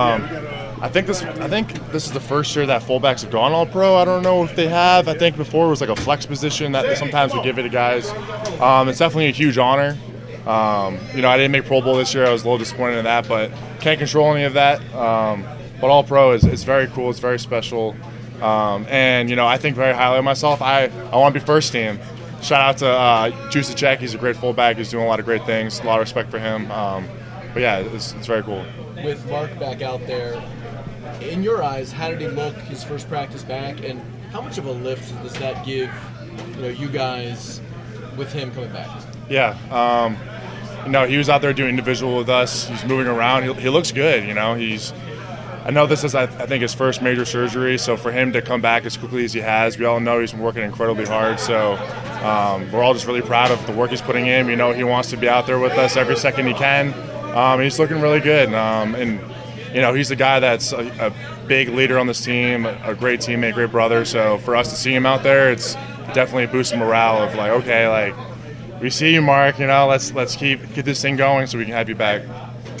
Um, I think this. I think this is the first year that fullbacks have gone all pro. I don't know if they have. I think before it was like a flex position that sometimes we give it to guys. Um, it's definitely a huge honor. Um, you know, I didn't make Pro Bowl this year. I was a little disappointed in that, but can't control any of that. Um, but all pro is, very cool. It's very special. Um, and you know, I think very highly of myself. I, I want to be first team. Shout out to uh, Juszczyk. He's a great fullback. He's doing a lot of great things. A lot of respect for him. But yeah, it's, it's very cool. With Mark back out there, in your eyes, how did he look his first practice back, and how much of a lift does that give you know you guys with him coming back? Yeah, um, you know he was out there doing individual with us. He's moving around. He, he looks good. You know he's. I know this is I, I think his first major surgery, so for him to come back as quickly as he has, we all know he's been working incredibly hard. So um, we're all just really proud of the work he's putting in. You know he wants to be out there with us every second he can. Um, he's looking really good, um, and you know he's a guy that's a, a big leader on this team, a great teammate, great brother. So for us to see him out there, it's definitely a boost in morale of like, okay, like we see you, Mark. You know, let's let's keep get this thing going so we can have you back.